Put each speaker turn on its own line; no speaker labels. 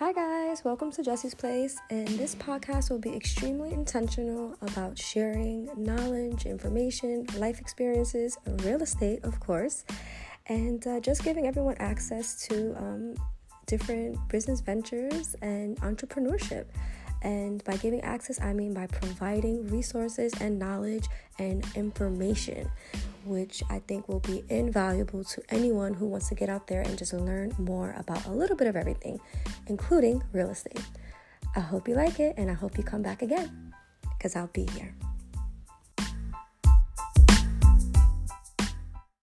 Hi, guys, welcome to Jesse's Place. And this podcast will be extremely intentional about sharing knowledge, information, life experiences, real estate, of course, and uh, just giving everyone access to um, different business ventures and entrepreneurship. And by giving access, I mean by providing resources and knowledge and information, which I think will be invaluable to anyone who wants to get out there and just learn more about a little bit of everything, including real estate. I hope you like it and I hope you come back again because I'll be here.